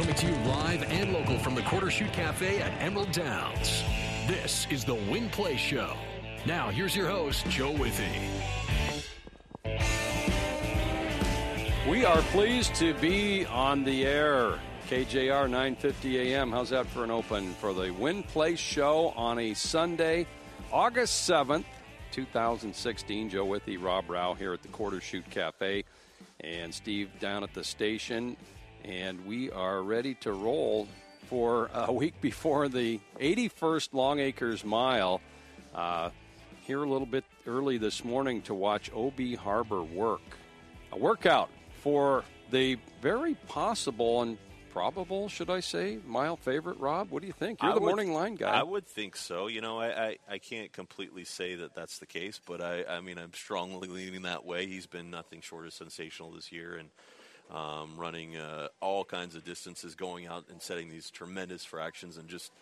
Coming to you live and local from the Quarter Chute Cafe at Emerald Downs. This is the Win Place Show. Now, here's your host, Joe Withee. We are pleased to be on the air. KJR 950 AM. How's that for an open for the Win Place Show on a Sunday, August 7th, 2016. Joe Withee, Rob Rao here at the Quarter Chute Cafe, and Steve down at the station. And we are ready to roll for a week before the 81st Longacres Mile. Uh, here a little bit early this morning to watch OB Harbor work. A workout for the very possible and probable, should I say, mile favorite, Rob? What do you think? You're I the would, morning line guy. I would think so. You know, I, I, I, can't completely say that that's the case, but I, I mean, I'm strongly leaning that way. He's been nothing short of sensational this year and um, running uh, all kinds of distances, going out and setting these tremendous fractions and just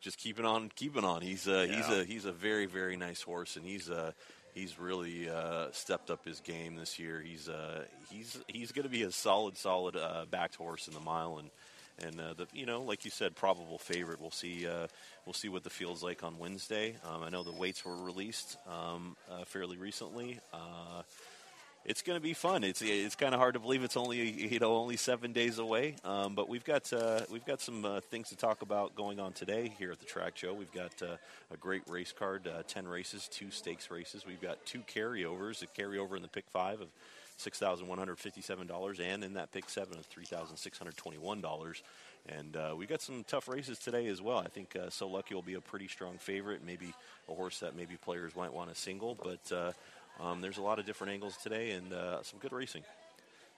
just keeping on, keeping on. He's a, yeah. he's a he's a very very nice horse, and he's a he's really uh, stepped up his game this year. He's uh, he's he's going to be a solid, solid uh, backed horse in the mile, and and uh, the you know, like you said, probable favorite. We'll see. Uh, we'll see what the field's like on Wednesday. Um, I know the weights were released um, uh, fairly recently it's going to be fun. It's it's kind of hard to believe it's only you know only seven days away. Um, but we've got uh, we've got some uh, things to talk about going on today here at the track show. We've got uh, a great race card, uh, ten races, two stakes races. We've got two carryovers, a carryover in the pick five of six thousand one hundred fifty-seven dollars, and in that pick seven of three thousand six hundred twenty-one dollars. And uh, we got some tough races today as well. I think uh, So Lucky will be a pretty strong favorite. Maybe a horse that maybe players might want to single, but um, there's a lot of different angles today and uh, some good racing.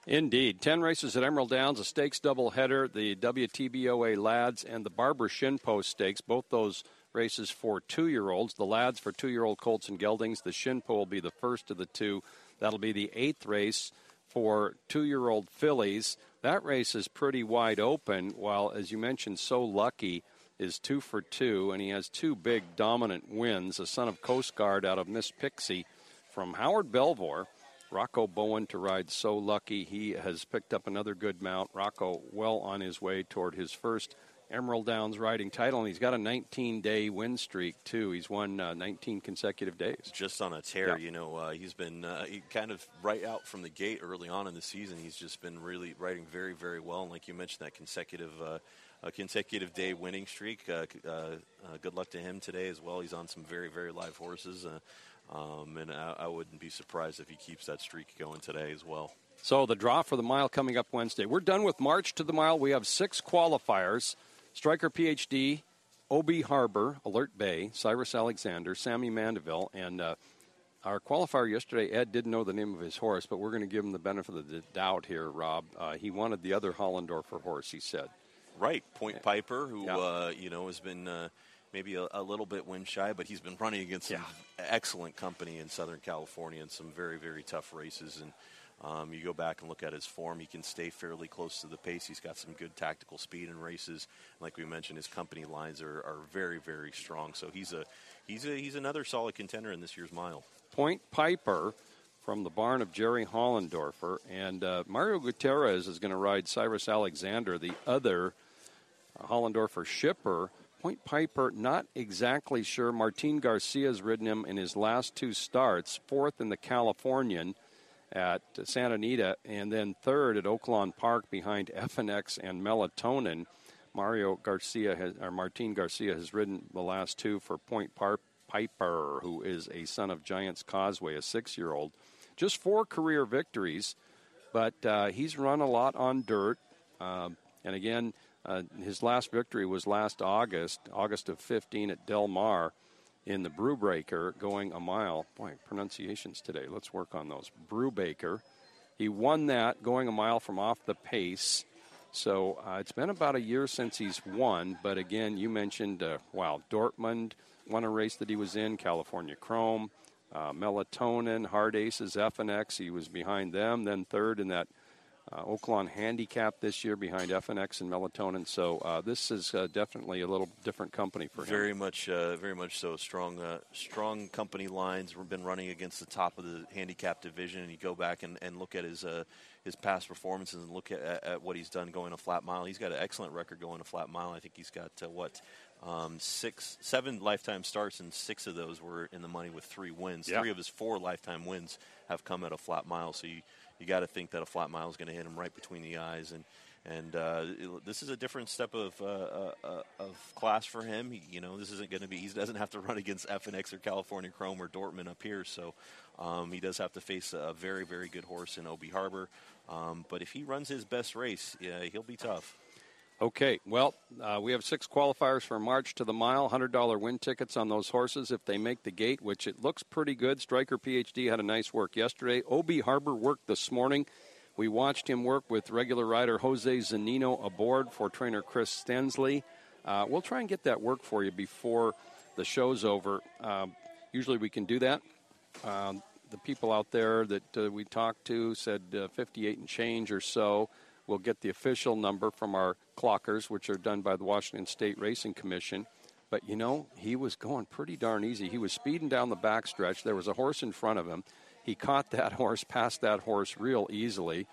Indeed. 10 races at Emerald Downs, a stakes doubleheader, the WTBOA Lads and the Barbara Shinpoch Stakes, both those races for two year olds. The Lads for two year old colts and geldings. The Shinpoch will be the first of the two. That'll be the eighth race for two year old fillies. That race is pretty wide open, while, as you mentioned, So Lucky is two for two, and he has two big dominant wins. A son of Coast Guard out of Miss Pixie from Howard Belvoir. Rocco Bowen to ride So Lucky. He has picked up another good mount. Rocco well on his way toward his first Emerald Downs riding title, and he's got a 19 day win streak, too. He's won uh, 19 consecutive days. Just on a tear, yeah. you know. Uh, he's been uh, he kind of right out from the gate early on in the season. He's just been really riding very, very well. And like you mentioned, that consecutive. Uh, consecutive day winning streak. Uh, uh, good luck to him today as well. He's on some very, very live horses. Um, and I, I wouldn't be surprised if he keeps that streak going today as well. So the draw for the mile coming up Wednesday. We're done with March to the mile. We have six qualifiers: Striker PhD, OB Harbor, Alert Bay, Cyrus Alexander, Sammy Mandeville, and uh, our qualifier yesterday. Ed didn't know the name of his horse, but we're going to give him the benefit of the doubt here. Rob, uh, he wanted the other Hollendorfer horse. He said, "Right, Point Piper, who yeah. uh, you know has been." Maybe a, a, little bit wind shy, but he's been running against some yeah. excellent company in Southern California in some very, very tough races. And um, you go back and look at his form, he can stay fairly close to the pace. He's got some good tactical speed in races. Like we mentioned, his company lines are, are very, very strong. So he's a he's a he's another solid contender in this year's mile. Point Piper from the barn of Jerry Hollendorfer, and uh, Mario Gutierrez is going to ride Cyrus Alexander, the other Hollendorfer shipper. Point Piper, not exactly sure. Martin Garcia has ridden him in his last two starts, fourth in the Californian at Santa Anita, and then third at Oaklawn Park behind FNX and Melatonin. Mario Garcia has, or Martin Garcia has ridden the last two for Point Piper, who is a son of Giants Causeway, a six-year-old. Just four career victories, but uh, he's run a lot on dirt. Uh, and again, uh, his last victory was last August, August of 15 at Del Mar in the Brubaker, going a mile. Boy, pronunciations today. Let's work on those. Brubaker, He won that going a mile from off the pace. So uh, it's been about a year since he's won. But again, you mentioned, uh, wow, Dortmund won a race that he was in, California Chrome, uh, Melatonin, Hard Aces, FNX. He was behind them, then third in that uh, Oaklawn Handicap this year behind FNX and Melatonin. So uh, this is uh, definitely a little different company for him. Very much, uh, very much so. Strong, uh, strong company lines. We've been running against the top of the handicap division, and you go back and, and look at his uh, his past performances and look at, at, what he's done going a flat mile. He's got an excellent record going a flat mile. I think he's got what um, six, seven lifetime starts, and six of those were in the money with three wins. Yeah. Three of his four lifetime wins have come at a flat mile. So you you got to think that a flat mile is going to hit him right between the eyes. And and uh, this is a different step of uh, uh, uh of class for him. He, you know, this isn't going to be. He doesn't have to run against FNX or California Chrome or Dortmund up here. So um, he does have to face a very very good horse in OB Harbor. Um, but if he runs his best race, yeah, he'll be tough. Okay, well, uh, we have six qualifiers for March to the mile. $100 win tickets on those horses if they make the gate, which it looks pretty good. Striker PhD had a nice work yesterday. OB Harbor worked this morning. We watched him work with regular rider Jose Zunino aboard for trainer Chris Stensley. Uh, we'll try and get that work for you before the show's over. Uh, usually we can do that. Um, the people out there that uh, we talked to said uh, 58 and change or so. We'll get the official number from our clockers, which are done by the Washington State Racing Commission. But you know, he was going pretty darn easy. He was speeding down the backstretch. There was a horse in front of him. He caught that horse, passed that horse real easily,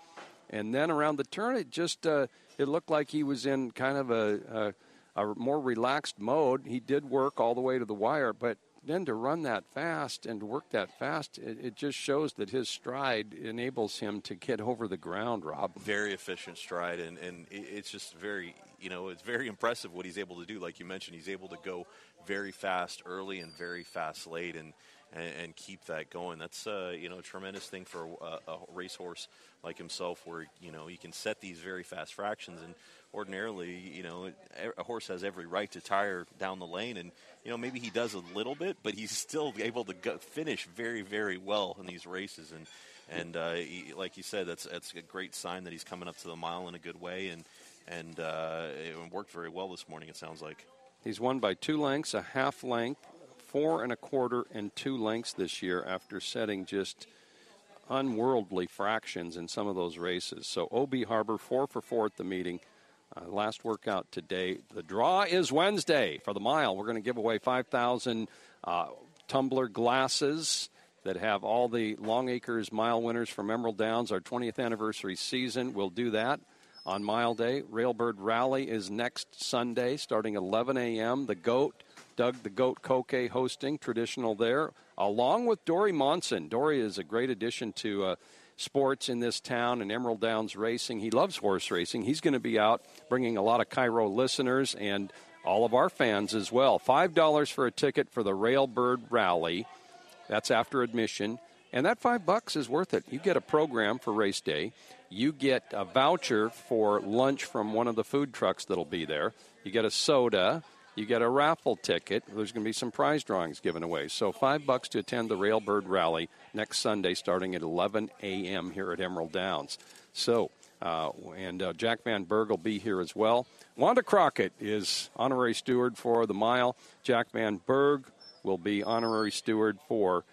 and then around the turn, it just uh, it looked like he was in kind of a, a, a more relaxed mode. He did work all the way to the wire, but then to run that fast and work that fast, it, it, just shows that his stride enables him to get over the ground, Rob. Very efficient stride, and, and it's just very, you know, it's very impressive what he's able to do. Like you mentioned, he's able to go very fast early and very fast late, and and, and keep that going. That's uh, you know a tremendous thing for a, a racehorse like himself, where you know he can set these very fast fractions and ordinarily, you know, a horse has every right to tire down the lane, and you know maybe he does a little bit, but he's still able to go, finish very, very well in these races. And and uh, he, like you said, that's that's a great sign that he's coming up to the mile in a good way, and and uh, it worked very well this morning. It sounds like he's won by two lengths, a half length, four and a quarter, and two lengths this year after setting just unworldly fractions in some of those races. So OB Harbor four for four at the meeting. Uh, last workout today. The draw is Wednesday for the mile. We're going to give away 5,000 uh, tumbler glasses that have all the Longacres mile winners from Emerald Downs, our 20th anniversary season. We'll do that on Mile Day. Railbird Rally is next Sunday starting 11 a.m. The Goat, Doug the Goat Koke hosting, traditional there, along with Dori Monson. Dori is a great addition to. Uh, sports in this town and Emerald Downs Racing. He loves horse racing. He's going to be out bringing a lot of KIRO listeners and all of our fans as well. $5 for a ticket for the Railbird Rally. That's after admission. And that five bucks is worth it. You get a program for race day. You get a voucher for lunch from one of the food trucks that'll be there. You get a soda. You get a raffle ticket. There's going to be some prize drawings given away. So five bucks to attend the Railbird Rally next Sunday, starting at 11 a.m. here at Emerald Downs. So, uh, and uh, Jack Van Berg will be here as well. Wanda Crockett is honorary steward for the mile. Jack Van Berg will be honorary steward for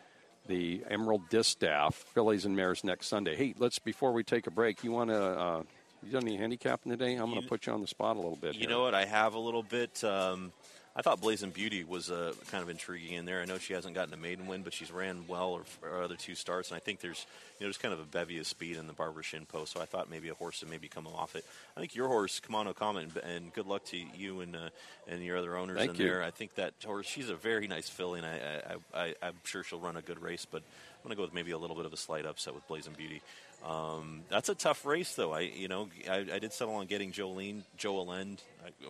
the Emerald Distaff fillies and mares next Sunday. Hey, let's before we take a break, you want to uh, you done any handicapping today? I'm going to put you on the spot a little bit. You here. know what? I have a little bit. Um, I thought Blazing Beauty was uh, kind of intriguing in there. I know she hasn't gotten a maiden win, but she's ran well her, other two starts, and I think there's you know there's kind of a bevy of speed in the Barbara Shinpoch. So I thought maybe a horse that maybe come off it. I think your horse, Kamano Comet, and, and good luck to you and uh, and your other owners Thank in you. there. I think that horse, she's a very nice filly, and I, I, I, I'm sure she'll run a good race, but I'm going to go with maybe a little bit of a slight upset with Blazing Beauty. Um, that's a tough race, though. I, you know, I, I did settle on getting Jolene, Joel End,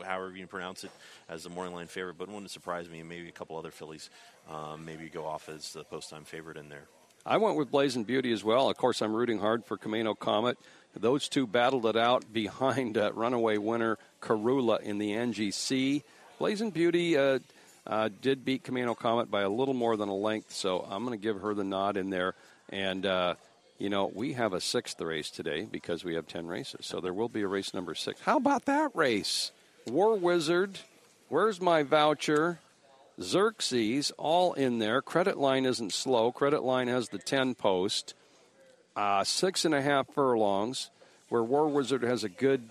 however you pronounce it, as the morning line favorite. But it wouldn't surprise me. And maybe a couple other fillies, um, maybe go off as the post time favorite in there. I went with Blazing Beauty as well. Of course, I'm rooting hard for Camino Comet. Those two battled it out behind uh, runaway winner Karula in the NGC. Blazing Beauty uh, uh, did beat Camino Comet by a little more than a length, so I'm going to give her the nod in there. And uh, you know, we have a sixth race today because we have 10 races. So there will be a race number six. How about that race? War Wizard, where's my voucher? Xerxes, all in there. Credit line isn't slow. Credit line has the 10 post, uh, six and a half furlongs, where War Wizard has a good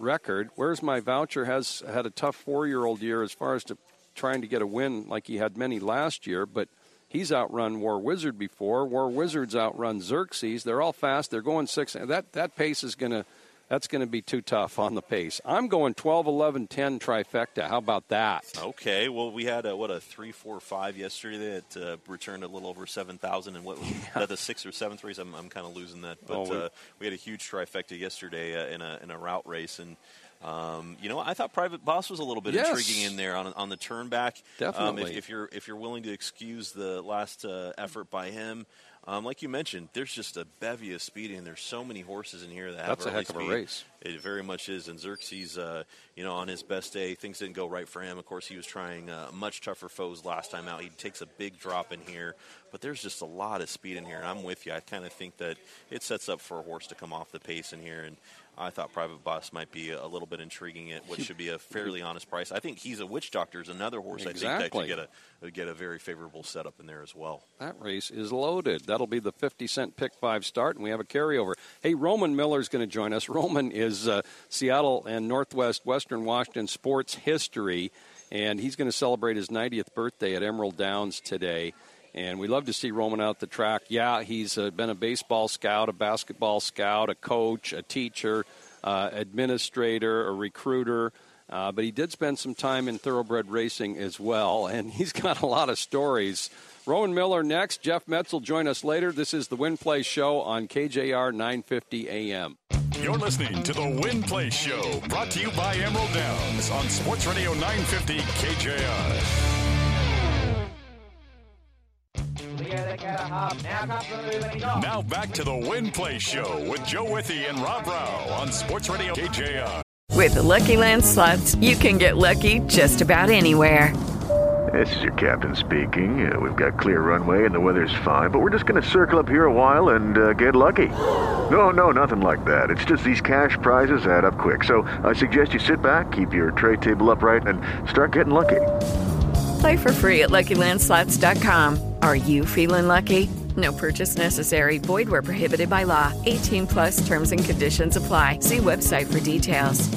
record. Where's my voucher has had a tough four year old year as far as to trying to get a win like he had many last year, but He's outrun War Wizard before. War Wizard's outrun Xerxes. They're all fast. They're going six. That that pace is going to that's going to be too tough on the pace. I'm going 12, 11, 10 trifecta. How about that? Okay. Well, we had a, what a three, four, five yesterday that uh, returned a little over seven thousand, and what was yeah. that the sixth or seventh race? I'm, I'm kind of losing that, but oh, we, uh, we, had a huge trifecta yesterday uh, in a in a route race, and um, you know, I thought Private Boss was a little bit yes. intriguing in there on on the turn back. Definitely. Um, if, if, you're if you're willing to excuse the last uh, effort by him, um, like you mentioned, there's just a bevy of speed, and there's so many horses in here that have That's a heck speed. of a race. It very much is. And Xerxes, uh, you know, on his best day, things didn't go right for him. Of course, he was trying uh, much tougher foes last time out. He takes a big drop in here, but there's just a lot of speed in here. And I'm with you. I kind of think that it sets up for a horse to come off the pace in here. And I thought Private Boss might be a little bit intriguing at what should be a fairly honest price. I think he's a Witch Doctor is another horse exactly. I think that could get a get a very favorable setup in there as well. That race is loaded. That'll be the 50 cent pick five start, and we have a carryover. Hey, Roman Miller is going to join us. Roman is uh, Seattle and Northwest Western Washington sports history, and he's going to celebrate his 90th birthday at Emerald Downs today. And we love to see Roman out the track. Yeah, he's uh, been a baseball scout, a basketball scout, a coach, a teacher, uh, administrator, a recruiter. Uh, but he did spend some time in thoroughbred racing as well, and he's got a lot of stories. Roman Miller next. Jeff Metz will join us later. This is the Win Place Show on KJR 950 AM. You're listening to the Win Place Show, brought to you by Emerald Downs on Sports Radio 950 KJR. Now back to the Win Place Show with Joe Withee and Rob Rao on Sports Radio KJR. With the Lucky Land slots, you can get lucky just about anywhere. This is your captain speaking. Uh, we've got clear runway and the weather's fine, but we're just going to circle up here a while and uh, get lucky. No, no, nothing like that. It's just these cash prizes add up quick. So I suggest you sit back, keep your tray table upright, and start getting lucky. Play for free at LuckyLandSlots.com. Are you feeling lucky? No purchase necessary. Void where prohibited by law. 18 plus terms and conditions apply. See website for details.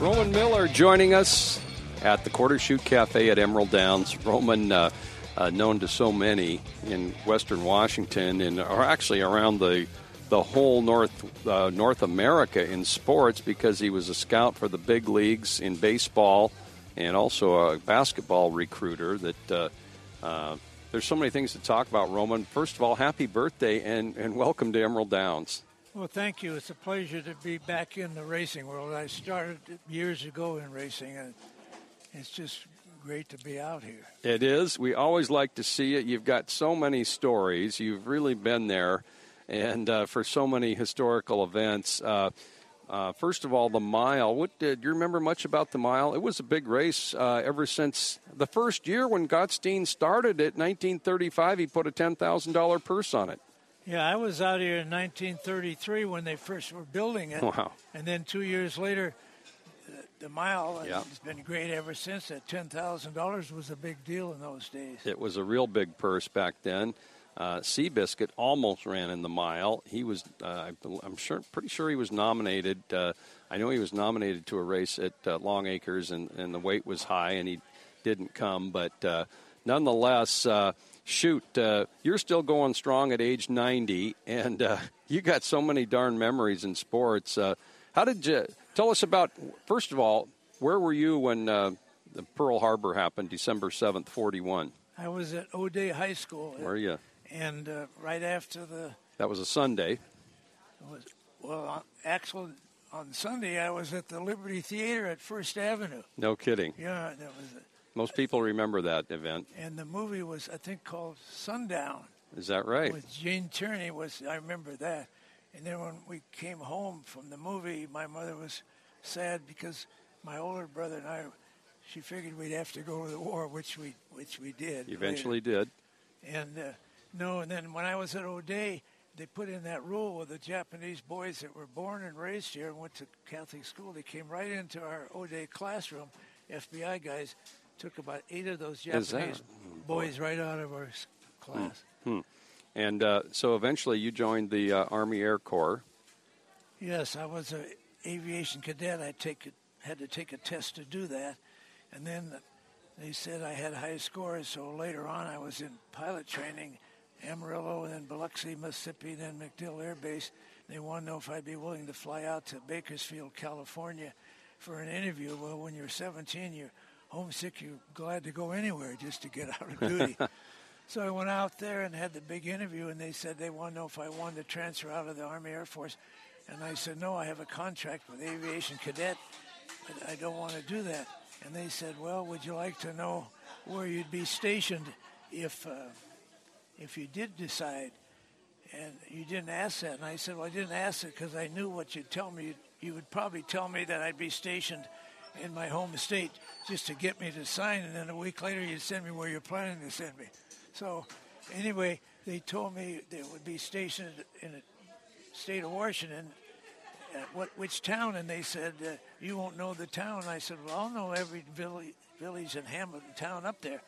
Roman Miller joining us at the Quarter Chute Cafe at Emerald Downs. Roman, uh, uh, known to so many in Western Washington and or actually around the the whole North uh, North America in sports because he was a scout for the big leagues in baseball and also a basketball recruiter. That uh, uh, there's so many things to talk about. Roman, first of all, happy birthday and, and welcome to Emerald Downs. Well, thank you. It's a pleasure to be back in the racing world. I started years ago in racing, and it's just great to be out here. It is. We always like to see it. You've got so many stories. You've really been there and uh, for so many historical events. Uh, uh, first of all, the mile. What did you remember much about the mile? It was a big race uh, ever since the first year when Gottstein started it, 1935. He put a ten thousand dollar purse on it. Yeah, I was out here in 1933 when they first were building it. Wow! And then two years later, the mile yeah. has been great ever since. That ten thousand dollars was a big deal in those days. It was a real big purse back then. Uh, Seabiscuit almost ran in the mile. He was, uh, I'm sure, pretty sure he was nominated. Uh, I know he was nominated to a race at uh, Longacres, and, and the weight was high, and he didn't come. But uh, nonetheless, uh, shoot, uh, you're still going strong at age 90, and uh, you got so many darn memories in sports. Uh, how did you tell us about? First of all, where were you when uh, the Pearl Harbor happened, December 7th, 41? I was at O'Dea High School. Where are you? And uh, right after the that was a Sunday. Was, well, actually, on Sunday I was at the Liberty Theater at First Avenue. No kidding. Yeah, that was. It. Most people remember that event. And the movie was, I think, called Sundown. Is that right? With Gene Tierney was, I remember that. And then when we came home from the movie, my mother was sad because my older brother and I she figured we'd have to go to the war, which we which we did. Eventually did. And uh, no, and then when I was at O'Dea, they put in that rule with the Japanese boys that were born and raised here and went to Catholic school. They came right into our O'Dea classroom. FBI guys took about eight of those Japanese boys right out of our class. Hmm. And uh, so eventually you joined the uh, Army Air Corps. Yes, I was an aviation cadet. I take it, had to take a test to do that, and then they said I had high scores. So later on, I was in pilot training, Amarillo, and then Biloxi, Mississippi, then MacDill Air Base. They want to know if I'd be willing to fly out to Bakersfield, California, for an interview. Well, when you're 17, you're homesick. You're glad to go anywhere just to get out of duty. So I went out there and had the big interview, and they said they want to know if I wanted to transfer out of the Army Air Force. And I said, no, I have a contract with Aviation Cadet, but I don't want to do that. And they said, well, would you like to know where you'd be stationed if, uh, if you did decide? And you didn't ask that. And I said, well, I didn't ask it because I knew what you'd tell me. You, would probably tell me that I'd be stationed in my home state just to get me to sign, and then a week later you'd send me where you're planning to send me. So, anyway, they told me they would be stationed in the state of Washington. At what which town? And they said uh, you won't know the town. I said, well, I'll know every village, village and hamlet and town up there.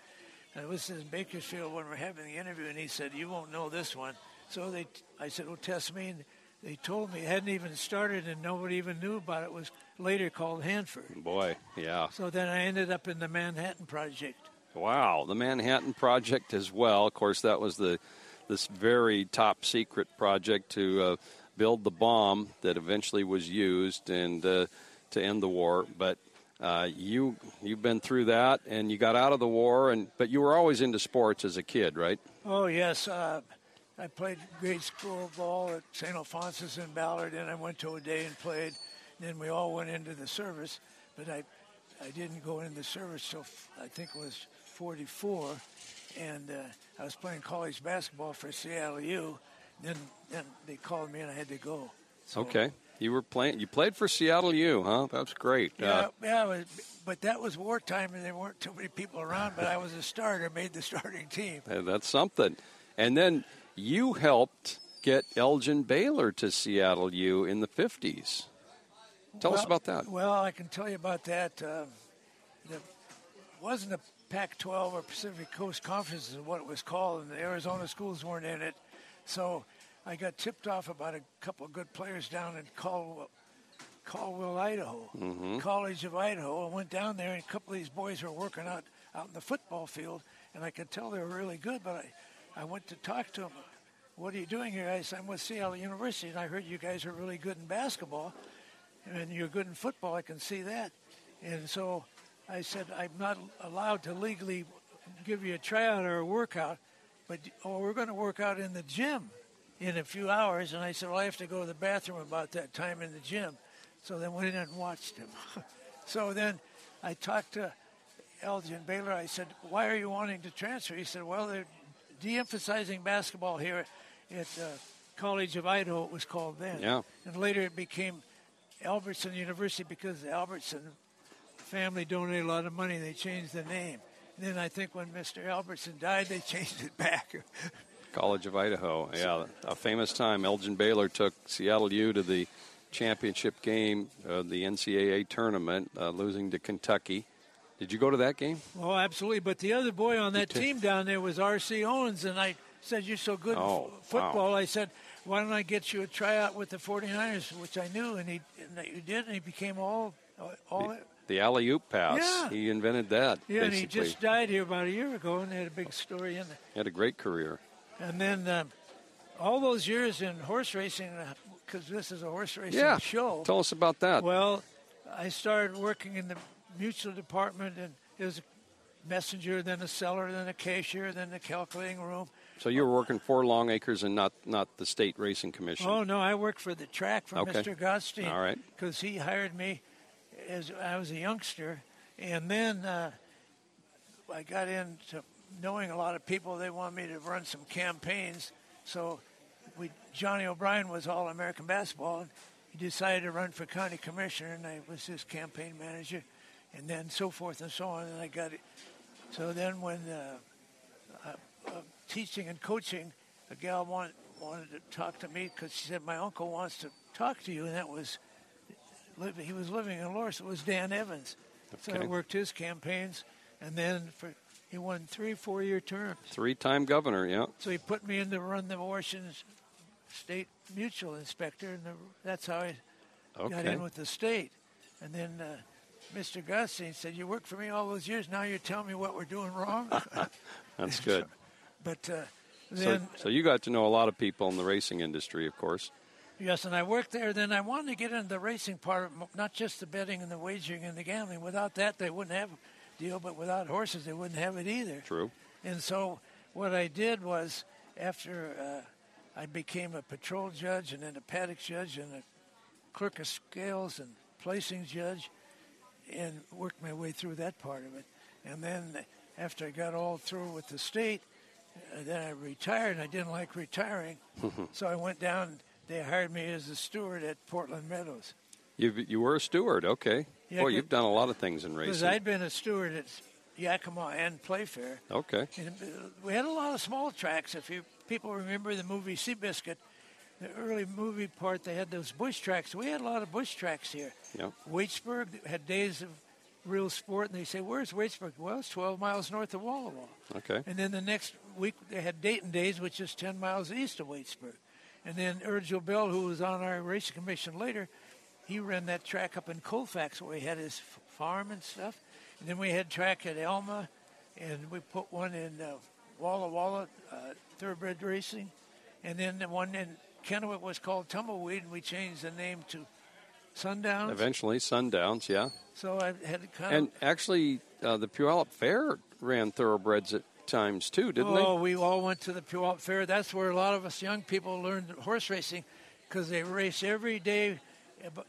And it was in Bakersfield when we we're having the interview, and he said, you won't know this one. So they, I said, well, test me. And they told me it hadn't even started, and nobody even knew about it. It was later called Hanford. Boy, yeah. So then I ended up in the Manhattan Project. Wow, the Manhattan Project as well. Of course, that was the this very top secret project to uh, build the bomb that eventually was used and uh, to end the war. But uh, you you've been through that, and you got out of the war, and but you were always into sports as a kid, right? Oh yes, uh, I played grade school ball at St. Alphonsus in Ballard, and I went to O'Dea and played. And Then we all went into the service, but I I didn't go into the service till f- I think it was 44, and uh, I was playing college basketball for Seattle U. Then then they called me and I had to go. So, Okay, you were playing. You played for Seattle U, huh? That's great. Yeah, Uh, yeah, was, but that was wartime, and there weren't too many people around. But I was a starter, made the starting team. That's something. And then you helped get Elgin Baylor to Seattle U in the 50s. Tell us about that. Well, I can tell you about that. Uh, it wasn't a Pac-12 or Pacific Coast Conference is what it was called, and the Arizona schools weren't in it. So I got tipped off about a couple of good players down in Caldwell, Caldwell Idaho, Mhm. College of Idaho. I went down there, and a couple of these boys were working out out in the football field, and I could tell they were really good. But I, I went to talk to them. What are you doing here? I said, I'm with Seattle University, and I heard you guys are really good in basketball, and you're good in football. I can see that. And so I said, I'm not allowed to legally give you a tryout or a workout, but oh, we're going to work out in the gym in a few hours. And I said, well, I have to go to the bathroom about that time in the gym. So then went in and watched him. so then I talked to Elgin Baylor. I said, why are you wanting to transfer? He said, well, they're de-emphasizing basketball here at uh, College of Idaho, it was called then. Yeah. And later it became Albertson University because the Albertson family donated a lot of money. They changed the name. And then I think when Mr. Albertson died, they changed it back. College of Idaho. Yeah, a famous time. Elgin Baylor took Seattle U to the championship game, uh, the NCAA tournament, uh, losing to Kentucky. Did you go to that game? oh, absolutely. But the other boy on that team down there was R.C. Owens, and I said, You're so good Oh, in f- football. I said, Why don't I get you a tryout with the 49ers, which I knew, and he, and that you did, and he became all. all The alley oop pass. Yeah. He invented that. yeah, and he just died here about a year ago, and had a big story in there. He had a great career. And then um, all those years in horse racing, because this is a horse racing Yeah. show. Tell us about that. Well, I started working in the mutuel department and as a messenger, then a seller, then a cashier, then the calculating room. So you were working for Long Acres and not not the state racing commission. Oh no, I worked for the track for Okay. Mr. Gottstein. All right. Because he hired me as I was a youngster, and then uh, I got into knowing a lot of people. They wanted me to run some campaigns, so we Johnny O'Brien was All American basketball, and he decided to run for county commissioner, and I was his campaign manager. and then so forth and so on. And I got it. So then when uh, uh, uh, teaching and coaching, a gal wanted, wanted to talk to me because she said, my uncle wants to talk to you. And that was, he was living in Loris. It was Dan Evans. So I worked his campaigns. And then for, he won three four-year terms. Three-time governor. Yeah. So he put me in to run the Washington State Mutuel Inspector, and the, that's how I got in with the state. And then uh, Mr. Gottstein said, "You worked for me all those years. Now you're telling me what we're doing wrong." That's good. but uh, So, then, so you got to know a lot of people in the racing industry, of course. yes, and I worked there. Then I wanted to get into the racing part, not just the betting and the wagering and the gambling. Without that, they wouldn't have deal. But without horses, they wouldn't have it either. True. And so what I did was after uh, I became a patrol judge and then a paddock judge and a clerk of scales and placing judge and worked my way through that part of it. And then after I got all through with the state, uh, then I retired and I didn't like retiring. so I went down, they hired me as a steward at Portland Meadows. You you were a steward. Okay. Yeah, Boy, you've done a lot of things in Because racing. I'd been a steward at Yakima and Playfair. Okay. And uh, we had a lot of small tracks. If you people remember the movie Seabiscuit, the early movie part, they had those bush tracks. We had a lot of bush tracks here. Yep. Waitsburg had days of real sport, and they say, "Where's Waitsburg?" Well, it's 12 miles north of Walla Walla. Okay. And then the next week they had Dayton Days, which is 10 miles east of Waitsburg. And then Urgel Bell, who was on our racing commission later, he ran that track up in Colfax where he had his farm and stuff. And then we had track at Elma, and we put one in uh, Walla Walla, uh, thoroughbred racing. And then the one in Kennewick was called Tumbleweed, and we changed the name to Sundowns. Eventually, Sundowns. Yeah. So I had kind And of. actually, uh, the Puyallup Fair ran thoroughbreds at times too, didn't they? oh, we all went to the Puyallup Fair. That's where a lot of us young people learned horse racing because they race every day.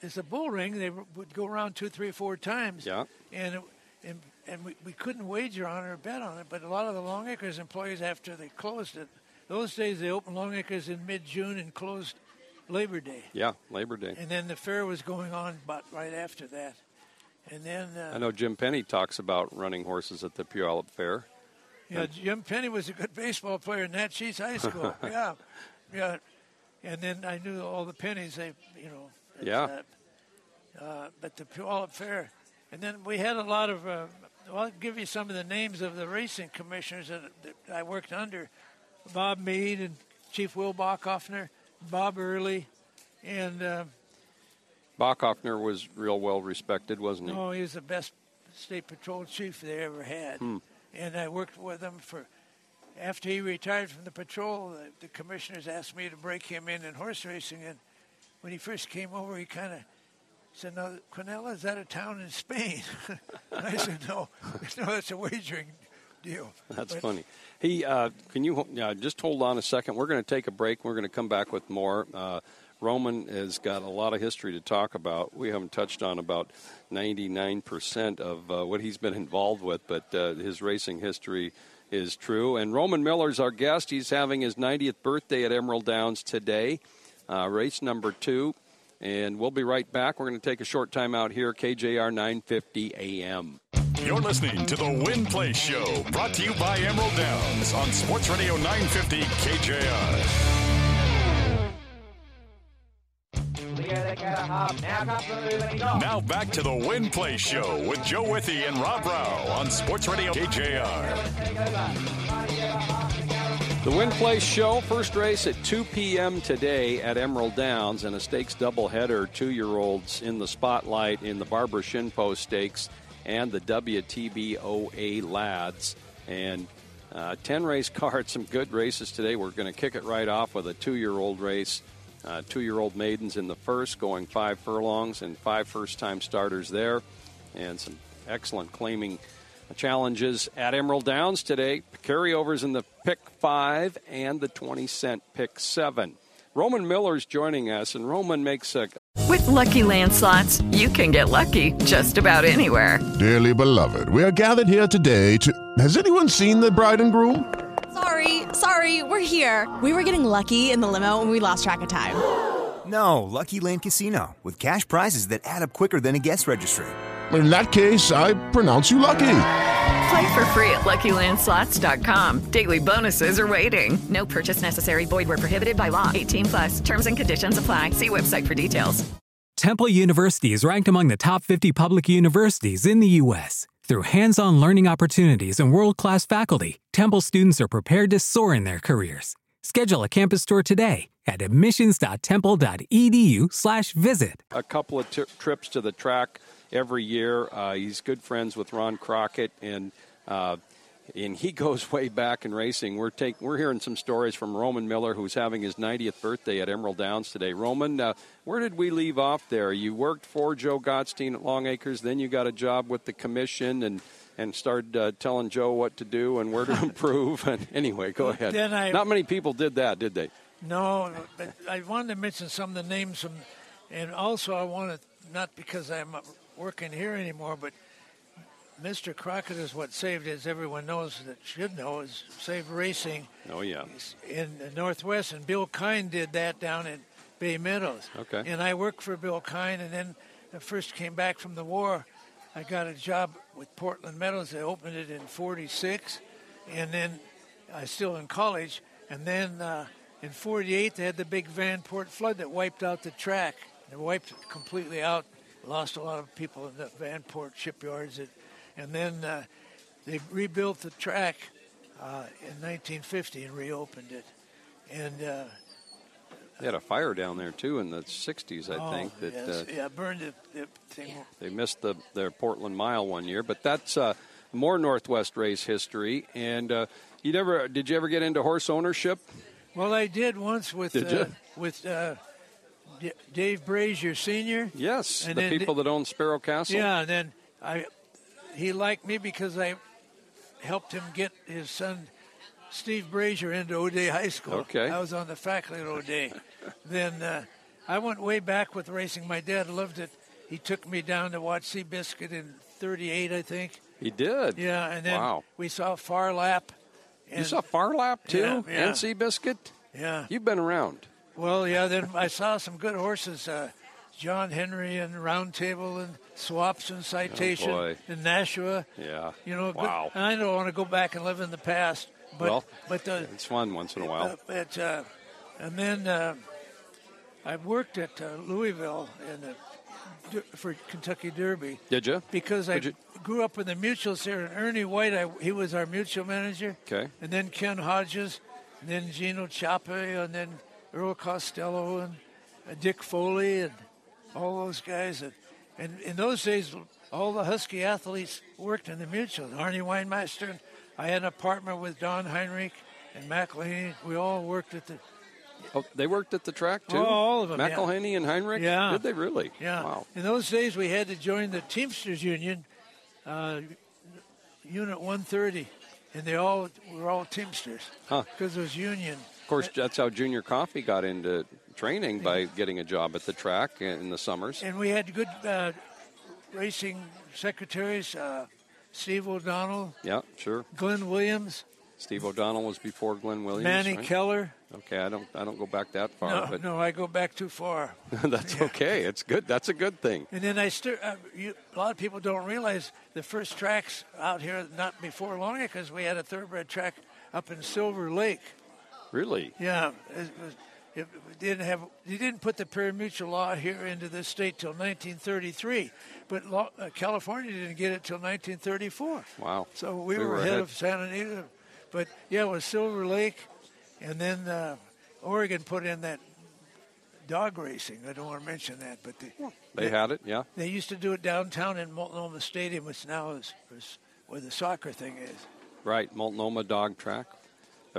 It's a bull ring. They would go around two, three, four times. Yeah. And it, and, and we, we couldn't wager on it or bet on it. But a lot of the Longacres employees, after they closed it, those days they opened Longacres in mid-June and closed Labor Day. Yeah, Labor Day. And then the fair was going on but right after that. And then uh, I know Jim Penney talks about running horses at the Puyallup Fair. Yeah, Jim Penney was a good baseball player in that Cheese High School. yeah, yeah. And then I knew all the Penneys. They, you know. It's, Yeah. Uh, uh, but the Puyallup Fair, and then we had a lot of. Uh, well, I'll give you some of the names of the racing commissioners that, that I worked under: Bob Mead and Chief Will Bachofner, Bob Early, and. Uh, Bachofner was real well respected, wasn't he? Oh, he was the best state patrol chief they ever had. Hmm. And I worked with him for. After he retired from the patrol, the, the commissioners asked me to break him in in horse racing. And when he first came over, he kind of said, "No, Quinella, is that a town in Spain?" I said, "No, no, that's a wagering deal." That's But- funny. He, uh, can you uh, just hold on a second? We're going to take a break. We're going to come back with more. Uh, Roman has got a lot of history to talk about. We haven't touched on about 99% of uh, what he's been involved with, but uh, his racing history is true. And Roman Miller's our guest. He's having his 90th birthday at Emerald Downs today, uh, race number two. And we'll be right back. We're going to take a short time out here, KJR 950 AM. You're listening to the Win Place Show, brought to you by Emerald Downs on Sports Radio 950 KJR. Now back to the Win Place Show with Joe Withee and Rob Rao on Sports Radio KJR. The Win Place Show, first race at 2 p.m. today at Emerald Downs, and a stakes doubleheader. Two year olds in the spotlight in the Barbara Shinpoch Stakes and the WTBOA Lads. And uh, 10 race card, some good races today. We're going to kick it right off with a two year old race. Uh, two year old maidens in the first, going five furlongs, and five first time starters there. And some excellent claiming challenges at Emerald Downs today. Carryovers in the pick five and the 20 cent pick seven. Roman Miller's joining us, and Roman makes a With Lucky Land slots, you can get lucky just about anywhere. Dearly beloved, we are gathered here today to. Has anyone seen the bride and groom? Sorry, sorry, we're here. We were getting lucky in the limo and we lost track of time. No, Lucky Land Casino, with cash prizes that add up quicker than a guest registry. In that case, I pronounce you lucky. Play for free at LuckyLandSlots.com. Daily bonuses are waiting. No purchase necessary. Void were prohibited by law. 18 plus. Terms and conditions apply. See website for details. Temple University is ranked among the top 50 public universities in the U.S. Through hands-on learning opportunities and world-class faculty, Temple students are prepared to soar in their careers. Schedule a campus tour today at admissions.temple.edu/visit. A couple of t- trips to the track every year. Uh, he's good friends with Ron Crockett, and uh, and he goes way back in racing. We're take, we're hearing some stories from Roman Miller, who's having his 90th birthday at Emerald Downs today. Roman, uh, where did we leave off there? You worked for Joe Gottstein at Longacres, then you got a job with the commission, and and started uh, telling Joe what to do and where to improve. and anyway, go ahead. Then I- Not many people did that, did they? No, but I wanted to mention some of the names from, and also I wanted not because I'm working here anymore, but Mr. Crockett is what saved, as everyone knows that should know, is saved racing Oh yeah. in the Northwest, and Bill Kyne did that down in Bay Meadows. Okay. And I worked for Bill Kyne, and then I first came back from the war. I got a job with Portland Meadows. They opened it in '46, and then I was still in college. And then uh, in '48, they had the big Vanport flood that wiped out the track. They wiped it completely out. Lost a lot of people in the Vanport shipyards. It, and then uh, they rebuilt the track uh, in 1950 and reopened it. And uh, They had a fire down there too in the '60s, I oh, think. That yes, uh, yeah, burned the, the thing. They missed the their Portland Mile one year, but that's uh, more Northwest race history. And uh, you never did you ever get into horse ownership? Well, I did once with Did uh, with uh, D- Dave Brazier Senior. Yes, And the people that own Sparrow Castle. Yeah, and then I he liked me because I helped him get his son Steve Brazier into O'Dea High School. Okay. I was on the faculty at O'Dea. then uh, I went way back with racing. My dad loved it. He took me down to watch Seabiscuit in '38, I think. He did. Yeah, and then wow. we saw Phar Lap. You saw Phar Lap too, Yeah, yeah. and Seabiscuit. Yeah. You've been around. Well, yeah. Then I saw some good horses. Uh, John Henry and Roundtable and Swaps and Citation Oh, and Nashua. Yeah. You know, good- Wow. and I don't want to go back and live in the past, but well, but the it's fun once in a while. uh, but uh, and then uh, I worked at uh, Louisville in the for Kentucky Derby Did you? because I you- grew up in the mutuels here. And Ernie White, I, he was our mutuel manager. Okay. And then Ken Hodges, and then Gino Chape, and then Earl Costello, and uh, Dick Foley, and all those guys. And, and in those days, all the Husky athletes worked in the mutuels. Arnie Weinmeister, and I had an apartment with Don Heinrich and McElhenny. We all worked at the. Oh, they worked at the track too. Oh, all of them, yeah. McElhenny and Heinrich. Yeah. Did they really? Yeah. Wow. In those days, we had to join the Teamsters Union, uh, Unit 130, and they all were all Teamsters Huh. because it was union. Of course, that's how Junior Coffey got into training by getting a job at the track in the summers. And we had good uh, racing secretaries, uh, Steve O'Donnell, Yeah, sure. Glenn Williams, Steve O'Donnell was before Glenn Williams. Manny right? Keller. Okay, I don't I don't go back that far, No, but no, I go back too far. that's okay. It's good. That's a good thing. And then I st- uh, you, a lot of people don't realize the first tracks out here, not before long, because we had a thoroughbred track up in Silver Lake. Really? Yeah, it, was, it didn't have. You didn't put the pari-mutuel law here into this state till 1933, but law, uh, California didn't get it till 1934. Wow. So we, We were, were ahead, ahead. of Santa Anita. But yeah, it was Silver Lake, and then uh, Oregon put in that dog racing. I don't want to mention that, but they, They had it. Yeah. they used to do it downtown in Multnomah Stadium, which now is, is where the soccer thing is. Right, Multnomah Dog Track.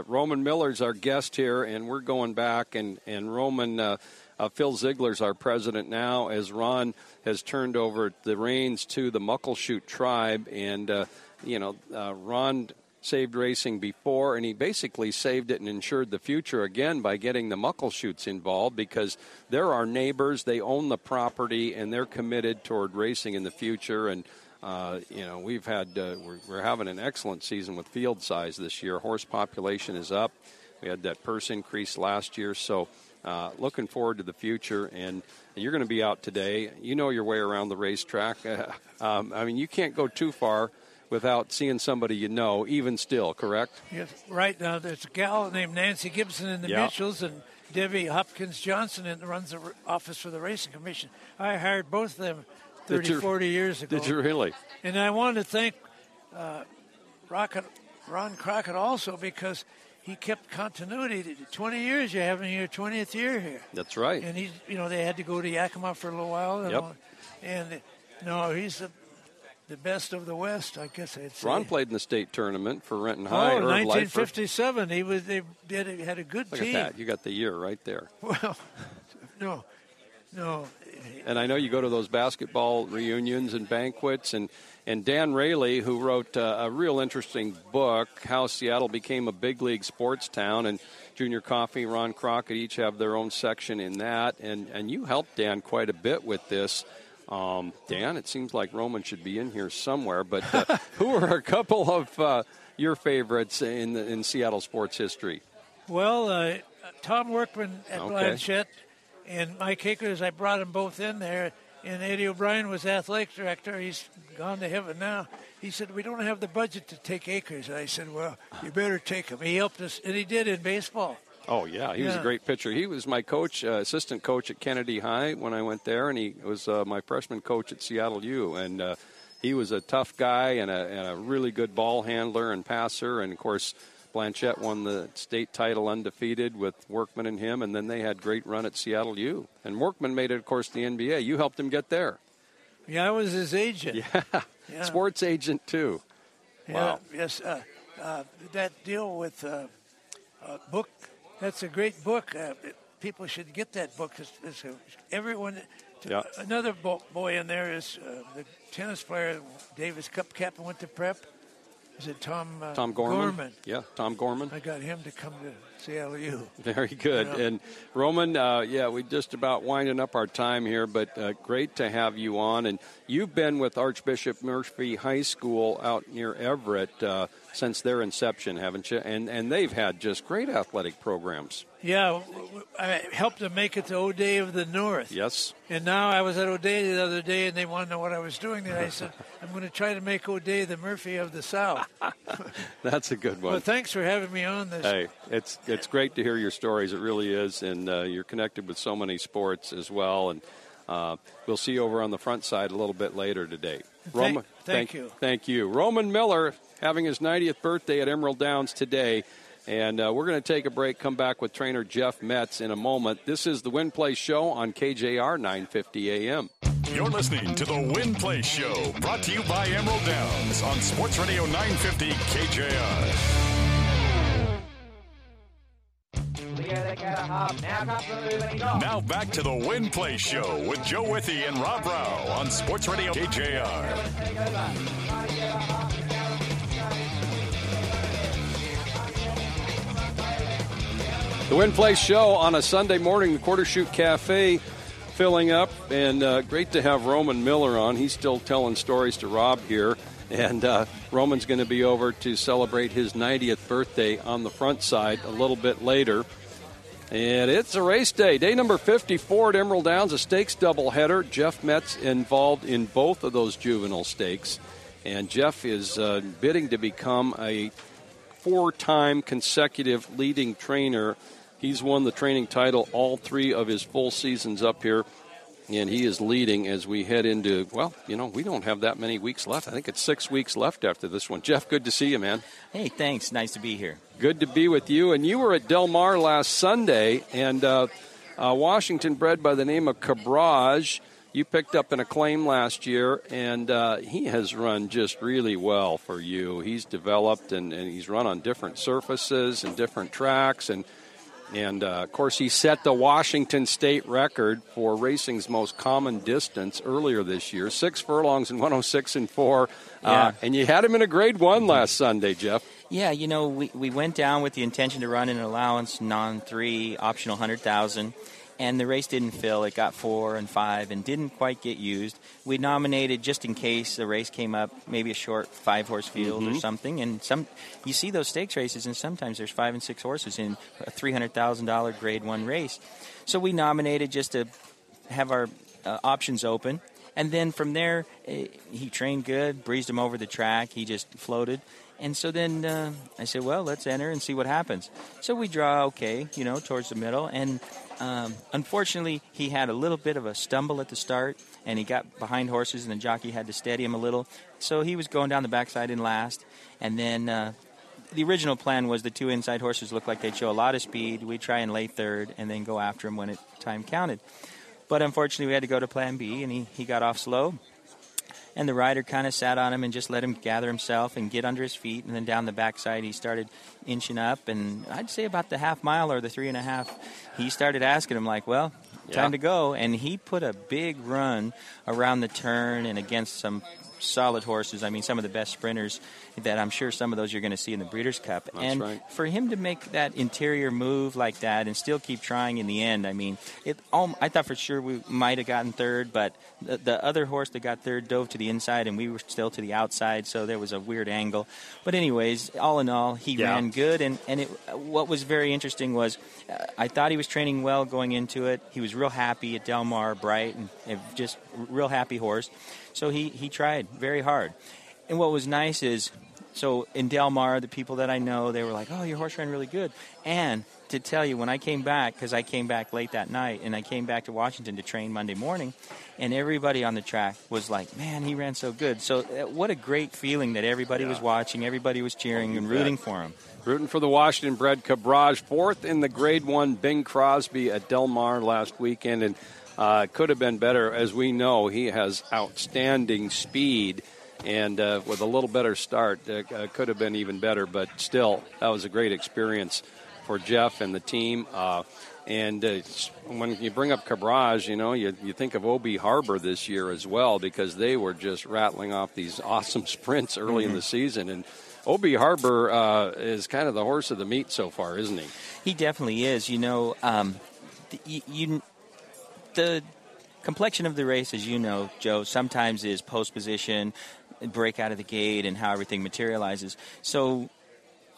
Roman Miller's our guest here, and we're going back. And and Roman, uh, uh, Phil Ziegler's our president now, as Ron has turned over the reins to the Muckleshoot tribe. And uh, you know, uh, Ron saved racing before, and he basically saved it and ensured the future again by getting the Muckleshoots involved because they're our neighbors. They own the property, and they're committed toward racing in the future. And uh, you know, we've had uh, we're, we're having an excellent season with field size this year. Horse population is up. We had that purse increase last year, so uh, looking forward to the future. And you're going to be out today. You know your way around the racetrack. um, I mean, you can't go too far without seeing somebody you know, even still, correct? Yes, right now there's a gal named Nancy Gibson in the Yeah. Mitchells and Debbie Hopkins Johnson that runs the office for the Racing Commission. I hired both of them 30, you- 40 years ago. Did you really? And I wanted to thank uh, Rocket, Ron Crockett also because he kept continuity. 20 years you're having your 20th year here. That's right. And he's, you know, they had to go to Yakima for a little while. you Yep. And, no, he's the, the best of the West, I guess I'd say. Ron played in the state tournament for Renton Oh, High. Leifer. 1957. He was. They did. Had a good Look team. at that. You got the year right there. Well, no, no. And I know you go to those basketball reunions and banquets. And, and Dan Raley, who wrote uh, a real interesting book, How Seattle Became a Big League Sports Town, and Junior Coffey, Ron Crockett each have their own section in that. And, and you helped Dan quite a bit with this. Um, Dan, it seems like Roman should be in here somewhere. But uh, who are a couple of uh, your favorites in, the, in Seattle sports history? Well, uh, Tom Workman at Okay. Blanchet and Mike Akers, I brought them both in there. And Eddie O'Brien was athletic director. He's gone to heaven now. He said, We don't have the budget to take Akers. And I said, Well, you better take him. He helped us, and he did in baseball. Oh yeah, he was a great pitcher. He was my coach, uh, assistant coach at Kennedy High when I went there, and he was uh, my freshman coach at Seattle U. And uh, he was a tough guy and a, and a really good ball handler and passer. And of course, Blanchet won the state title undefeated with Workman and him, and then they had great run at Seattle U. And Workman made it, of course, the NBA. You helped him get there. Yeah, I was his agent. Yeah, Yeah. sports agent too. Yeah, Wow. Yes, uh, uh, that deal with uh, uh, book. That's a great book. Uh, people should get that book. It's, it's a, everyone. Yeah. Another bo- boy in there is uh, the tennis player, Davis Cup captain, went to prep. Is it Tom? Uh, Tom Gorman. Yeah, Tom Gorman. I got him to come to CLU. Very good. Yeah. And Roman, uh, yeah, we just about winding up our time here, but uh, great to have you on. And you've been with Archbishop Murphy High School out near Everett uh, since their inception, haven't you? And and they've had just great athletic programs. Yeah, I helped them make it to O'Dea of the North. Yes. And now I was at O'Dea the other day, and they want to know what I was doing. And I said, I'm going to try to make O'Dea the Murphy of the South. That's a good one. Well, thanks for having me on this. Hey, it's it's great to hear your stories. It really is, and uh, you're connected with so many sports as well. And uh, we'll see you over on the front side a little bit later today. Thank- thank you. Thank you, Roman Miller, having his 90th birthday at Emerald Downs today. And uh, we're going to take a break. Come back with trainer Jeff Metz in a moment. This is the Win Place Show on KJR 950 AM. You're listening to the Win Place Show, brought to you by Emerald Downs on Sports Radio 950 KJR. Now back to the Win Place Show with Joe Withee and Rob Rao on Sports Radio KJR. The Win Place Show on a Sunday morning, the Quarter Chute Cafe filling up, and uh, great to have Roman Miller on. He's still telling stories to Rob here, and uh, Roman's going to be over to celebrate his 90th birthday on the front side a little bit later. And it's a race day, day number 54 at Emerald Downs, a stakes doubleheader. Jeff Metz involved in both of those juvenile stakes, and Jeff is uh, bidding to become a four-time consecutive leading trainer. He's won the training title all three of his full seasons up here, and he is leading as we head into, well, you know, we don't have that many weeks left. I think it's six weeks left after this one. Jeff, good to see you, man. Hey, thanks. Nice to be here. Good to be with you. And you were at Del Mar last Sunday, and uh, uh, Washington bred by the name of Cabrage. You picked up an acclaim last year, and uh, he has run just really well for you. He's developed and, and he's run on different surfaces and different tracks, and and uh, of course he set the Washington State record for racing's most common distance earlier this year, six furlongs and 106 and four. Yeah. Uh, and you had him in a grade one last Sunday, Jeff. Yeah, you know, we, we went down with the intention to run an allowance non three optional hundred thousand, and the race didn't fill. It got four and five and didn't quite get used. We nominated just in case the race came up, maybe a short five horse field or Mhm. something. And some you see those stakes races, and sometimes there's five and six horses in a three hundred thousand dollar Grade One race. So we nominated just to have our uh, options open. And then from there, eh, he trained good, breezed him over the track. He just floated. And so then uh, I said, well, let's enter and see what happens. So we draw okay, you know, towards the middle. And um, unfortunately, he had a little bit of a stumble at the start, and he got behind horses, and the jockey had to steady him a little. So he was going down the backside in last. And then uh, the original plan was the two inside horses looked like they'd show a lot of speed. We'd try and lay third and then go after him when it time counted. But unfortunately, we had to go to plan B, and he, he got off slow. And the rider kind of sat on him and just let him gather himself and get under his feet. And then down the backside, he started inching up. And I'd say about the half mile or the three and a half, he started asking him, like, well, time to go. And he put a big run around the turn and against some solid horses. I mean, some of the best sprinters that I'm sure some of those you're going to see in the Breeders' Cup. That's and right. for him to make that interior move like that and still keep trying in the end, I mean, it. Um, I thought for sure we might have gotten third, but the, the other horse that got third dove to the inside, and we were still to the outside, so there was a weird angle. But anyways, all in all, he Yeah. ran good, and and it, what was very interesting was uh, I thought he was training well going into it. He was real happy at Del Mar, bright, and, and just real happy horse. So he he tried very hard. And what was nice is, so in Del Mar, the people that I know, they were like, "Oh, your horse ran really good." And to tell you, when I came back, because I came back late that night, and I came back to Washington to train Monday morning, and everybody on the track was like, "Man, he ran so good." So uh, what a great feeling that everybody was watching, everybody was cheering and rooting for him. Rooting for the Washington bred Cabrage, fourth in the Grade One Bing Crosby at Del Mar last weekend, and uh, could have been better. As we know, he has outstanding speed, and uh, with a little better start, uh, uh, could have been even better. But still, that was a great experience for Jeff and the team. Uh, and uh, when you bring up Cabrage, you know, you, you think of Obi Harbor this year as well because they were just rattling off these awesome sprints early in Mhm. the season. And OB Harbor uh, is kind of the horse of the meat so far, isn't he? He definitely is. You know, um, the, you, you, the complexion of the race, as you know, Joe, sometimes is post position, break out of the gate, and how everything materializes. So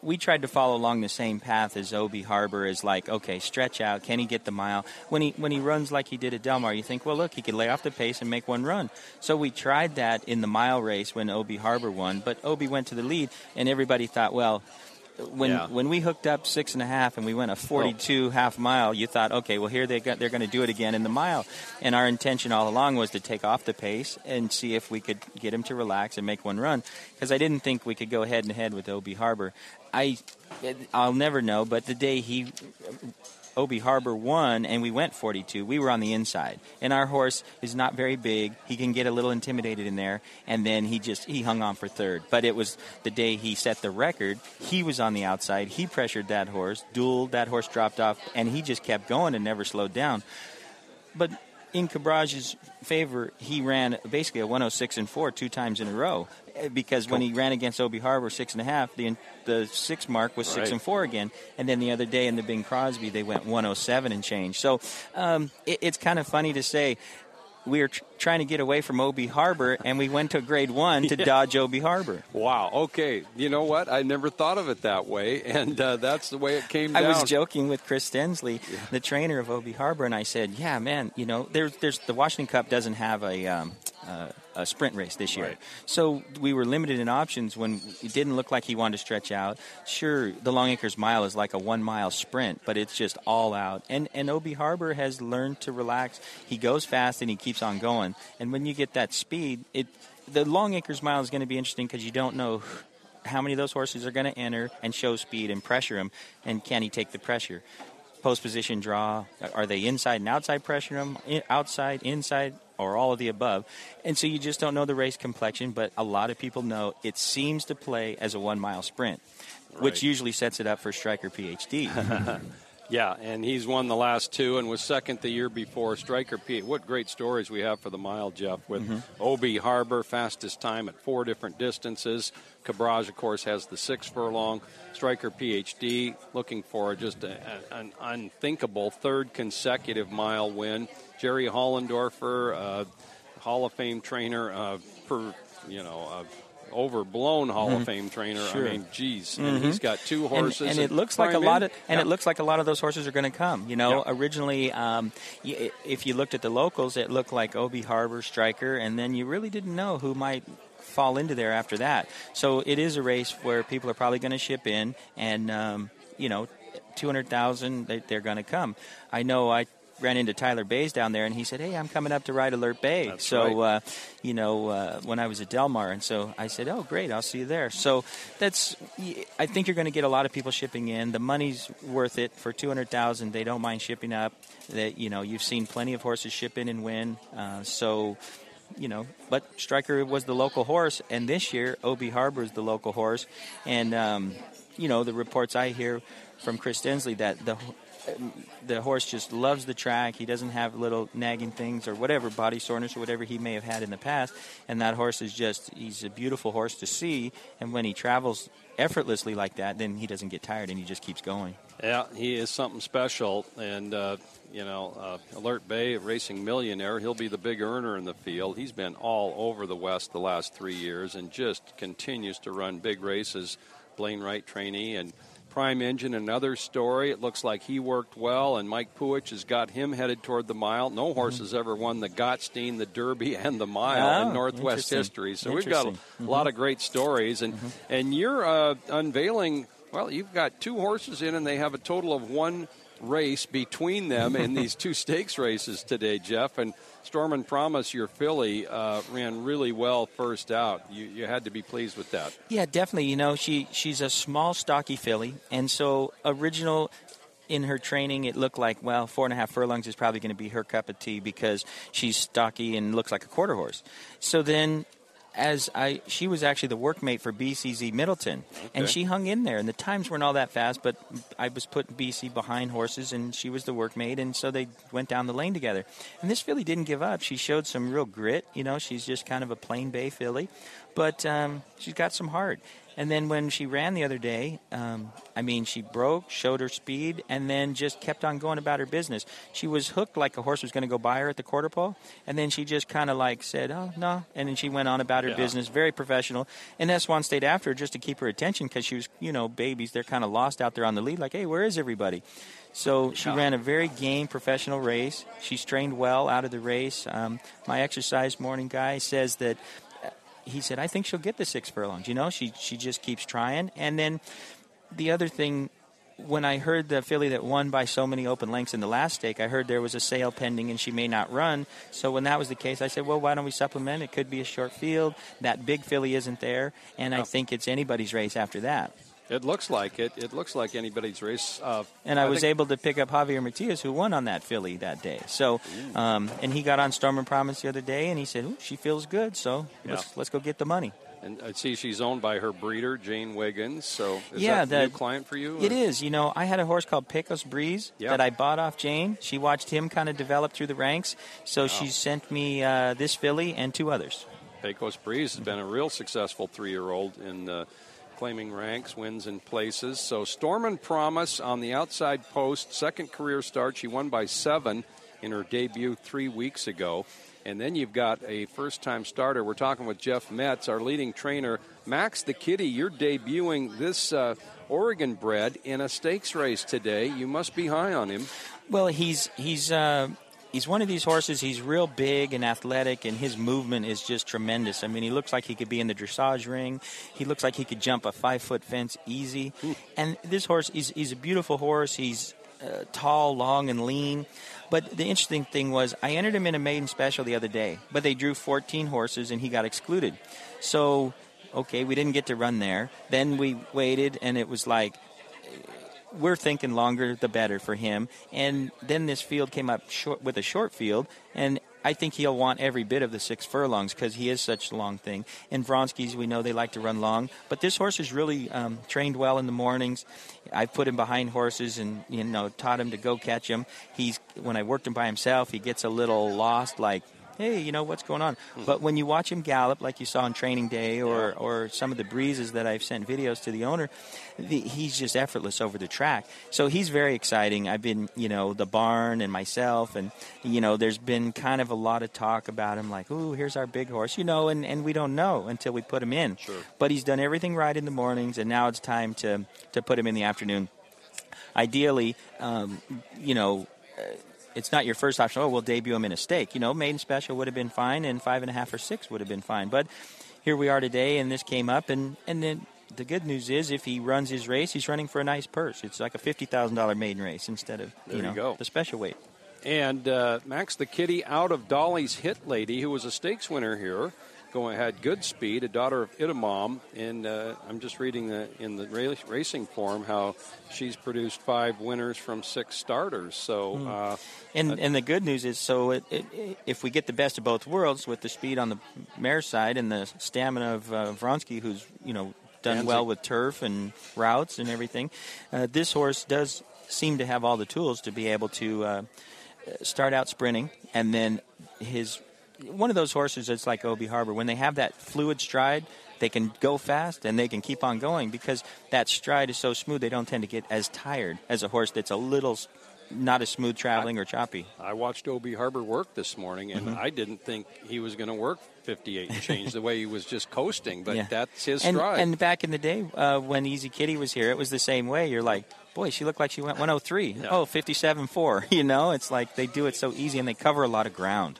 we tried to follow along the same path as Obi Harbor is like, okay, stretch out. Can he get the mile? When he when he runs like he did at Del Mar, you think, well, look, he could lay off the pace and make one run. So we tried that in the mile race when Obi Harbor won, but Obi went to the lead, and everybody thought, well. When Yeah. when we hooked up six and a half and we went a 42 half mile, you thought, okay, well here they got, they're going to do it again in the mile, and our intention all along was to take off the pace and see if we could get him to relax and make one run, because I didn't think we could go head and head with Obi Harbor. I I'll never know, but the day he Obi Harbor won and we went 42, we were on the inside. And our horse is not very big. He can get a little intimidated in there. And then he just, he hung on for third. But it was the day he set the record. He was on the outside. He pressured that horse, dueled. That horse dropped off. And he just kept going and never slowed down. But in Cabrage's favor, he ran basically a 106 and 4 two times in a row. Eh, Because when he ran against Obi Harbor six and a half, the the six mark was six Right. and four again, and then the other day in the Bing Crosby they went 107 and change. So um, it, it's kind of funny to say we were tr- trying to get away from Obi Harbor, and we went to Grade One to Yeah. dodge Obi Harbor. Wow. Okay. You know what? I never thought of it that way, and uh, that's the way it came I down. was joking with Chris Stensley, the trainer of Obi Harbor, and I said, "Yeah, man, you know, there's there's the Washington Cup doesn't have a." Um, uh, a sprint race this year, Right. so we were limited in options when it didn't look like he wanted to stretch out. Sure, the Longacres Mile is like a one mile sprint, but it's just all out. And and Obi Harbor has learned to relax. He goes fast and he keeps on going. And when you get that speed, it the Longacres Mile is going to be interesting because you don't know how many of those horses are going to enter and show speed and pressure him, and can he take the pressure? Post position draw, are they inside and outside pressure them? outside, inside, or all of the above? And so you just don't know the race complexion, but a lot of people know it seems to play as a one mile sprint, Right. which usually sets it up for Stryker PhD. Yeah, and he's won the last two and was second the year before. Stryker Pete, what great stories we have for the mile, Jeff, with Mm-hmm. Obi Harbor, fastest time at four different distances. Cabrage, of course, has the six furlong. Stryker PhD looking for just a, a- an unthinkable third consecutive mile win. Jerry Hollendorfer, uh, Hall of Fame trainer, uh, per, you know, uh, overblown Hall of Mhm. Fame trainer. Sure. I mean, geez, and Mhm. he's got two And- horses. and, it looks like a lot of and Yeah. it looks like a lot of those horses are going to come. You know, Yeah. originally, um, y- if you looked at the locals, it looked like Obi Harbor, Stryker, and then you really didn't know who might fall into there after that. So it is a race where people are probably going to ship in, and um, you know, two hundred thousand they, they're going to come. I know I. Ran into Tyler Baze down there, and he said, "Hey, I'm coming up to ride Alert Bay." That's so, right. uh, you know, uh, when I was at Del Mar, and so I said, "Oh, great, I'll see you there." So that's, I think you're going to get a lot of people shipping in. The money's worth it for two hundred thousand. They don't mind shipping up. That you know, you've seen plenty of horses ship in and win. Uh, so. You know, but Stryker was the local horse, and this year Obi Harbor is the local horse, and um, you know the reports I hear from Chris Densley that the the horse just loves the track. He doesn't have little nagging things or whatever, body soreness or whatever he may have had in the past. And that horse is just, he's a beautiful horse to see. And when he travels effortlessly like that, then he doesn't get tired and he just keeps going. Yeah, he is something special, and uh, you know, uh, Alert Bay, racing millionaire, he'll be the big earner in the field. He's been all over the West the last three years, and just continues to run big races. Blaine Wright trainee and Prime Engine, another story. It looks like he worked well, and Mike Puich has got him headed toward the mile. No mm-hmm. horse has ever won the Gottstein, the Derby, and the mile Oh, in ah, Northwest history. So we've got a, a mm-hmm. lot of great stories, and mm-hmm. and you're uh, unveiling. Well, you've got two horses in, and they have a total of one race between them in these two stakes races today, Jeff. And Storm and Promise, your filly, uh, ran really well first out. You, you had to be pleased with that. Yeah, definitely. You know, she she's a small, stocky filly, and so original in her training, it looked like well, four and a half furlongs is probably going to be her cup of tea because she's stocky and looks like a quarter horse. So then. As I, she was actually the workmate for BCZ Middleton, and she hung in there. And the times weren't all that fast, but I was putting BC behind horses, and she was the workmate, and so they went down the lane together. And this filly didn't give up. She showed some real grit. You know, she's just kind of a plain bay filly, but um, she's got some heart. And then when she ran the other day, um, I mean, she broke, showed her speed, and then just kept on going about her business. She was hooked like a horse was going to go by her at the quarter pole, and then she just kind of like said, "Oh no," and then she went on about her Yeah. business, very professional. And S Swan stayed after her just to keep her attention because she was, you know, babies. They're kind of lost out there on the lead, like, "Hey, where is everybody?" So she Yeah. ran a very game professional race. She's trained well out of the race. Um, my exercise morning guy says that he said, I think she'll get the six furlongs. You know, she she just keeps trying. And then the other thing, when I heard the filly that won by so many open lengths in the last stake, I heard there was a sale pending and she may not run. So when that was the case, I said, well, why don't we supplement? It could be a short field. That big filly isn't there, and I oh. think it's anybody's race after that. It looks like it. It looks like anybody's race. Uh, And I, was think- able to pick up Javier Matias, who won on that filly that day. So, um, and he got on Storm and Promise the other day, and he said, "She feels good, so let's, let's go get the money." And I see she's owned by her breeder, Jane Wiggins. So is yeah, that a new client for you? It or- is. You know, I had a horse called Pecos Breeze Yeah. that I bought off Jane. She watched him kind of develop through the ranks, so she sent me uh, this filly and two others. Pecos Breeze has been a real successful three-year-old in uh, claiming ranks, wins, and places. So Storm and Promise on the outside post, second career start. She won by seven in her debut three weeks ago. And then you've got a first-time starter. We're talking with Jeff Metz, our leading trainer. Max the Kitty, you're debuting this uh, Oregon bred in a stakes race today. You must be high on him. Well, he's he's uh, he's one of these horses. He's real big and athletic, and his movement is just tremendous. I mean, he looks like he could be in the dressage ring. He looks like he could jump a five foot fence easy. And this horse, he's, he's a beautiful horse. He's uh, tall, long, and lean. But the interesting thing was, I entered him in a maiden special the other day, but they drew 14 horses, and he got excluded. So, okay, we didn't get to run there. Then we waited, and it was like we're thinking longer the better for him. And then this field came up short with a short field, and I think he'll want every bit of the six furlongs because he is such a long thing. And Vronskis, we know they like to run long, but this horse is really um, trained well in the mornings. I've put him behind horses and you know taught him to go catch him. He's when I worked him by himself, he gets a little lost, like hey, you know, what's going on? But when you watch him gallop, like you saw on training day or, or some of the breezes that I've sent videos to the owner, the, he's just effortless over the track. So he's very exciting. I've been, you know, the barn and myself, and, you know, there's been kind of a lot of talk about him, like, ooh, here's our big horse, you know, and, and we don't know until we put him in. Sure. But he's done everything right in the mornings, and now it's time to, to put him in the afternoon. Ideally, um, you know, uh, it's not your first option. Oh, we'll debut him in a stake. You know, maiden special would have been fine, and five and a half or six would have been fine. But here we are today, and this came up, and and then the good news is if he runs his race, he's running for a nice purse. It's like a fifty thousand dollar maiden race instead of you you know go. the special weight. And uh, Max the Kitty out of Dolly's Hit Lady, who was a stakes winner here, going had good speed, a daughter of Itamam. And uh, I'm just reading the, in the ra- racing form how she's produced five winners from six starters. So, Hmm. uh, And and the good news is, so it, it, if we get the best of both worlds with the speed on the mare side and the stamina of uh, Vronsky, who's you know done Danzig. well with turf and routes and everything, uh, this horse does seem to have all the tools to be able to uh, start out sprinting, and then his one of those horses that's like Obi Harbor when they have that fluid stride. They can go fast and they can keep on going because that stride is so smooth. They don't tend to get as tired as a horse that's a little not as smooth traveling or choppy. I watched Obi Harbor work this morning, and Mhm. I didn't think he was going to work 58 and change the way he was just coasting, but Yeah. that's his and, stride. And back in the day uh, when Easy Kitty was here, it was the same way. You're like, boy, she looked like she went 103. Oh, 57 4. You know, it's like they do it so easy and they cover a lot of ground.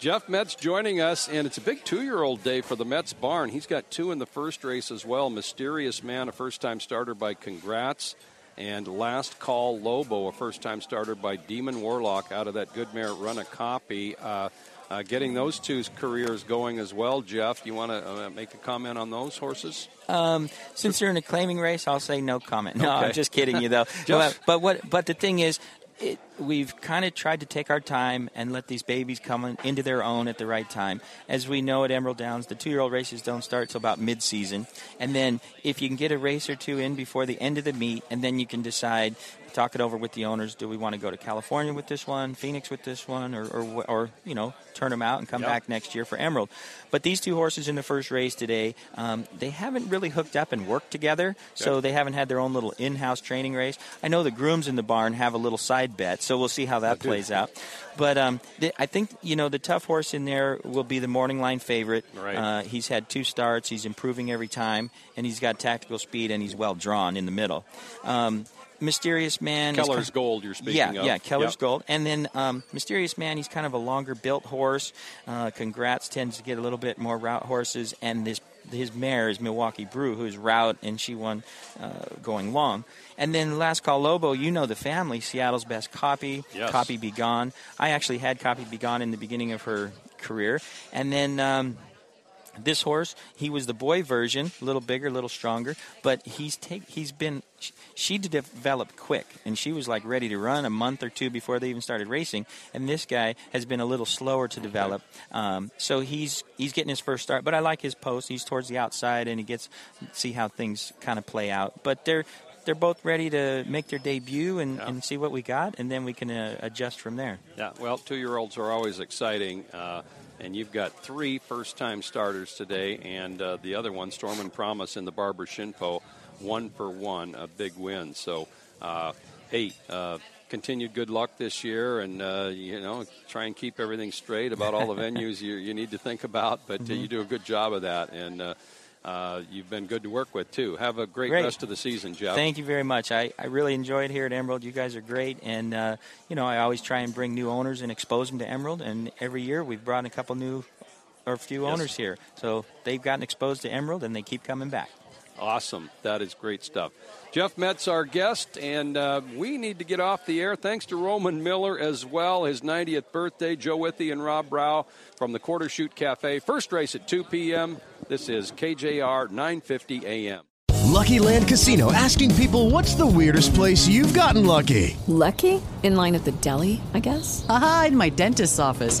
Jeff Metz joining us, and it's a big two year old day for the Metz barn. He's got two in the first race as well. Mysterious Man, a first time starter by Congrats, and Last Call Lobo, a first time starter by Demon Warlock out of that Good Merit Run a Copy. Uh, uh, getting those two careers going as well, Jeff. Do you want to uh, make a comment on those horses? Um, since they're in a claiming race, I'll say no comment. No, Okay. I'm just kidding you though. But, but what? But the thing is, it, we've kind of tried to take our time and let these babies come in, into their own at the right time. As we know at Emerald Downs, the two-year-old races don't start till about mid-season, and then if you can get a race or two in before the end of the meet, and then you can decide. Talk it over with the owners. Do we want to go to California with this one, Phoenix with this one, or, or, or you know, turn them out and come Yep. back next year for Emerald? But these two horses in the first race today, um, they haven't really hooked up and worked together, so they haven't had their own little in-house training race. I know the grooms in the barn have a little side bet, so we'll see how that do. plays out. But um, the, I think you know the tough horse in there will be the morning line favorite. Right. Uh, he's had two starts. He's improving every time, and he's got tactical speed, and he's well drawn in the middle. Um, Mysterious Man. Keller's ki- Gold, you're speaking yeah, of. Yeah, Keller's Yep. Gold. And then um, Mysterious Man, he's kind of a longer built horse. Uh, Congrats tends to get a little bit more route horses. And this his mare is Milwaukee Brew, who's route, and she won uh, going long. And then Last Call Lobo, you know the family, Seattle's best copy, Yes. Copy Be Gone. I actually had Copy Be Gone in the beginning of her career. And then. Um, this horse, he was the boy version, a little bigger, a little stronger, but he's take he's been sh- she developed quick, and she was like ready to run a month or two before they even started racing. And this guy has been a little slower to develop, um, so he's he's getting his first start. But I like his post; he's towards the outside, and he gets see how things kind of play out. But they're they're both ready to make their debut and, and see what we got, and then we can uh, adjust from there. Yeah, well, two year olds are always exciting. Uh, and you've got three first time starters today, and uh, the other one, Storm and Promise, in the Barbara Shinpoch, one for one, a big win. So, uh, hey, uh, continued good luck this year, and uh, you know, try and keep everything straight about all the venues you, you need to think about. But uh, Mhm. you do a good job of that, and uh, uh, you've been good to work with too. Have a great, Great. rest of the season, Jeff. Thank you very much. I, I really enjoy it here at Emerald. You guys are great. And, uh, you know, I always try and bring new owners and expose them to Emerald. And every year we've brought in a couple new or a few Yes. owners here. So they've gotten exposed to Emerald and they keep coming back. Awesome. That is great stuff. Jeff Metz, our guest, and uh, we need to get off the air. Thanks to Roman Miller as well, his 90th birthday. Joe Withee and Rob Brow from the Quarter Chute Cafe. First race at 2 p.m. This is KJR 950 AM. Lucky Land Casino asking people what's the weirdest place you've gotten lucky? Lucky? In line at the deli, I guess? Aha, in my dentist's office.